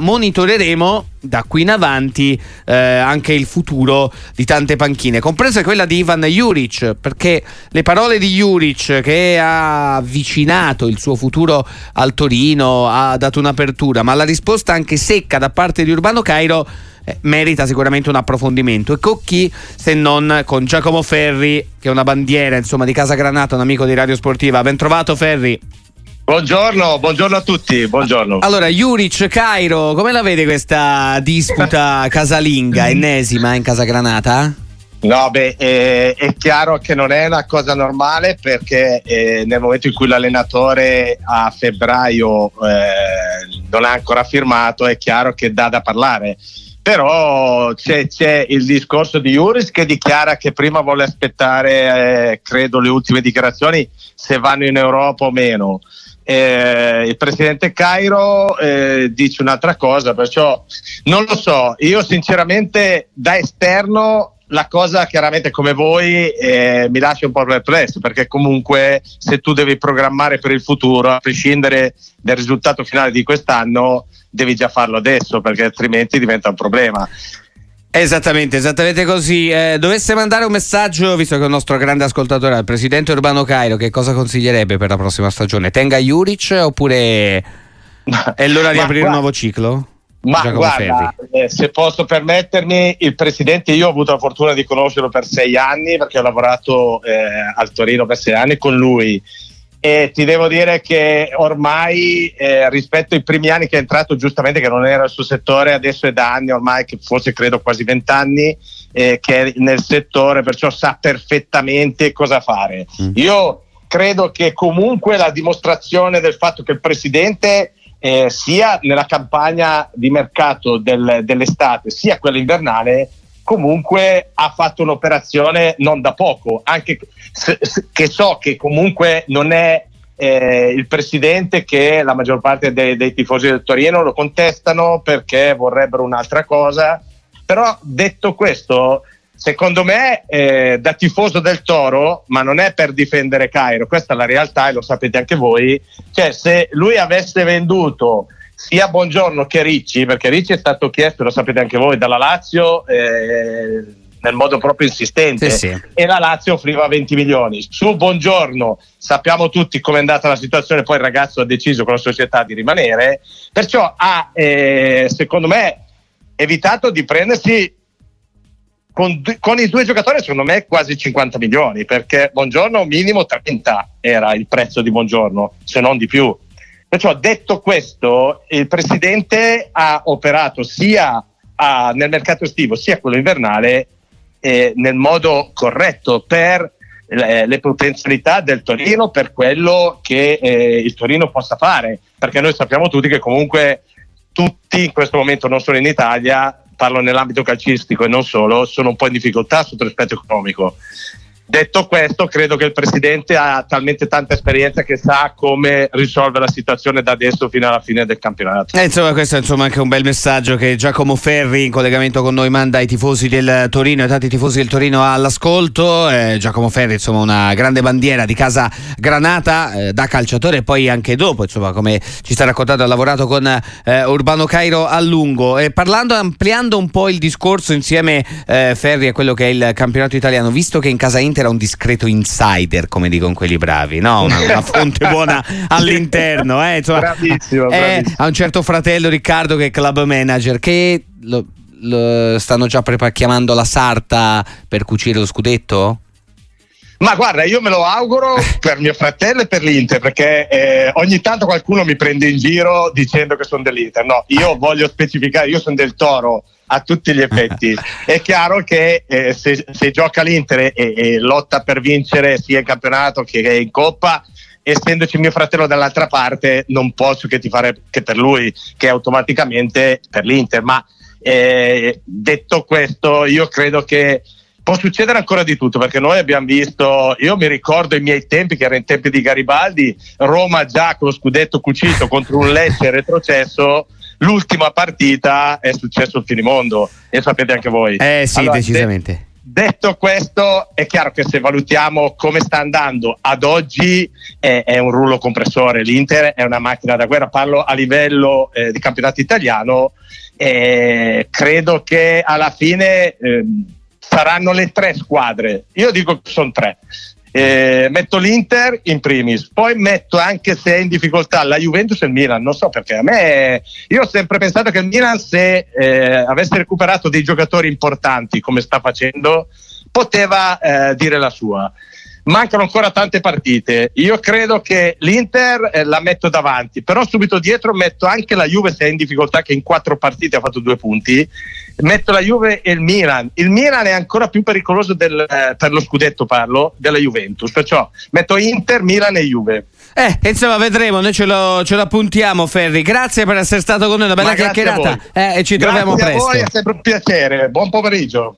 monitoreremo da qui in avanti eh, anche il futuro di tante panchine, compresa quella di Ivan Juric, perché le parole di Juric che ha avvicinato il suo futuro al Torino, ha dato un'apertura, ma la risposta anche secca da parte di Urbano Cairo eh, merita sicuramente un approfondimento. E con chi se non con Giacomo Ferri, che è una bandiera insomma, di Casa Granata, un amico di Radio Sportiva. Ben trovato Ferri. Buongiorno, buongiorno a tutti, buongiorno. Allora, Juric, Cairo, come la vede questa disputa casalinga, ennesima in Casa Granata? No, beh, eh, è chiaro che non è una cosa normale perché eh, nel momento in cui l'allenatore a febbraio eh, non ha ancora firmato è chiaro che dà da parlare. Però c'è, c'è il discorso di Juris che dichiara che prima vuole aspettare, eh, credo, le ultime dichiarazioni se vanno in Europa o meno eh, il presidente Cairo eh, dice un'altra cosa, perciò non lo so, io sinceramente da esterno la cosa chiaramente come voi eh, mi lascia un po' perplesso perché comunque se tu devi programmare per il futuro a prescindere dal risultato finale di quest'anno devi già farlo adesso perché altrimenti diventa un problema Esattamente, esattamente così. Eh, dovesse mandare un messaggio, visto che è un nostro grande ascoltatore, al presidente Urbano Cairo, che cosa consiglierebbe per la prossima stagione? Tenga Juric oppure è l'ora di aprire guarda, un nuovo ciclo? Ma Giacomo guarda, eh, se posso permettermi, il presidente, io ho avuto la fortuna di conoscerlo per sei anni perché ho lavorato eh, al Torino per sei anni con lui e ti devo dire che ormai eh, rispetto ai primi anni che è entrato giustamente che non era il suo settore adesso è da anni ormai che forse credo quasi vent'anni eh, che è nel settore perciò sa perfettamente cosa fare mm. io credo che comunque la dimostrazione del fatto che il presidente eh, sia nella campagna di mercato del, dell'estate sia quella invernale comunque ha fatto un'operazione non da poco, anche che so che comunque non è eh, il presidente che la maggior parte dei, dei, tifosi del Torino lo contestano perché vorrebbero un'altra cosa, però detto questo, secondo me eh, da tifoso del Toro, ma non è per difendere Cairo, questa è la realtà e lo sapete anche voi, cioè se lui avesse venduto sia Buongiorno che Ricci, perché Ricci è stato chiesto, lo sapete anche voi, dalla Lazio eh, nel modo proprio insistente sì, sì. e la Lazio offriva 20 milioni. Su Buongiorno sappiamo tutti com'è andata la situazione, poi il ragazzo ha deciso con la società di rimanere, perciò ha, eh, secondo me, evitato di prendersi con, con, i due giocatori secondo me quasi 50 milioni perché Buongiorno minimo 30 era il prezzo di Buongiorno se non di più Perciò detto questo, il presidente ha operato sia a, nel mercato estivo sia quello invernale eh, nel modo corretto per le, le, potenzialità del Torino, per quello che eh, il Torino possa fare, perché noi sappiamo tutti che comunque tutti in questo momento, non solo in Italia, parlo nell'ambito calcistico e non solo, sono un po' in difficoltà sotto l'aspetto economico. Detto questo, credo che il Presidente ha talmente tanta esperienza che sa come risolvere la situazione da adesso fino alla fine del campionato. Eh, insomma, questo è insomma, anche un bel messaggio che Giacomo Ferri in collegamento con noi manda ai tifosi del Torino e tanti tifosi del Torino all'ascolto. Eh, Giacomo Ferri, insomma, una grande bandiera di casa Granata eh, da calciatore e poi anche dopo, insomma, come ci sta raccontando, ha lavorato con eh, Urbano Cairo a lungo. parlando, ampliando un po' il discorso insieme eh, Ferri a quello che è il campionato italiano, visto che in casa Inter era un discreto insider, come dicono quelli bravi, no? una, una fonte buona all'interno. Eh? Insomma, bravissimo, eh, bravissimo. Ha un certo fratello Riccardo che è club manager che lo, lo stanno già prepar- chiamando la sarta per cucire lo scudetto? Ma guarda, io me lo auguro per mio fratello e per l'Inter, perché eh, ogni tanto qualcuno mi prende in giro dicendo che sono dell'Inter. No, io voglio specificare, io sono del Toro a tutti gli effetti. È chiaro che eh, se, se, gioca l'Inter e, e, lotta per vincere sia in campionato che in Coppa, essendoci mio fratello dall'altra parte, non posso che ti fare che per lui, che automaticamente per l'Inter. Ma eh, detto questo, io credo che può succedere ancora di tutto perché noi abbiamo visto, io mi ricordo i miei tempi che erano i tempi di Garibaldi, Roma già con lo scudetto cucito contro un Lecce retrocesso l'ultima partita è successo il finimondo e sapete anche voi. Eh sì, allora, decisamente. detto questo, è chiaro che se valutiamo come sta andando ad oggi è, è un rullo compressore. L'Inter è una macchina da guerra, parlo a livello eh, di campionato italiano. E credo che alla fine eh, saranno le tre squadre. Io dico che sono tre. Eh, metto l'Inter in primis, poi metto anche se è in difficoltà la Juventus e il Milan. Non so perché a me, io ho sempre pensato che il Milan, se eh, avesse recuperato dei giocatori importanti come sta facendo, poteva eh, dire la sua. Mancano ancora tante partite. Io credo che l'Inter eh, la metto davanti, però subito dietro metto anche la Juve se è in difficoltà, che in quattro partite ha fatto due punti metto la Juve e il Milan. Il Milan è ancora più pericoloso del, eh, per lo scudetto, parlo, della Juventus. Perciò metto Inter, Milan e Juve. Eh, insomma, vedremo, noi ce lo, ce lo, appuntiamo, Ferri. Grazie per essere stato con noi, una bella chiacchierata. Eh, e ci grazie troviamo presto. A voi, è sempre un piacere. Buon pomeriggio.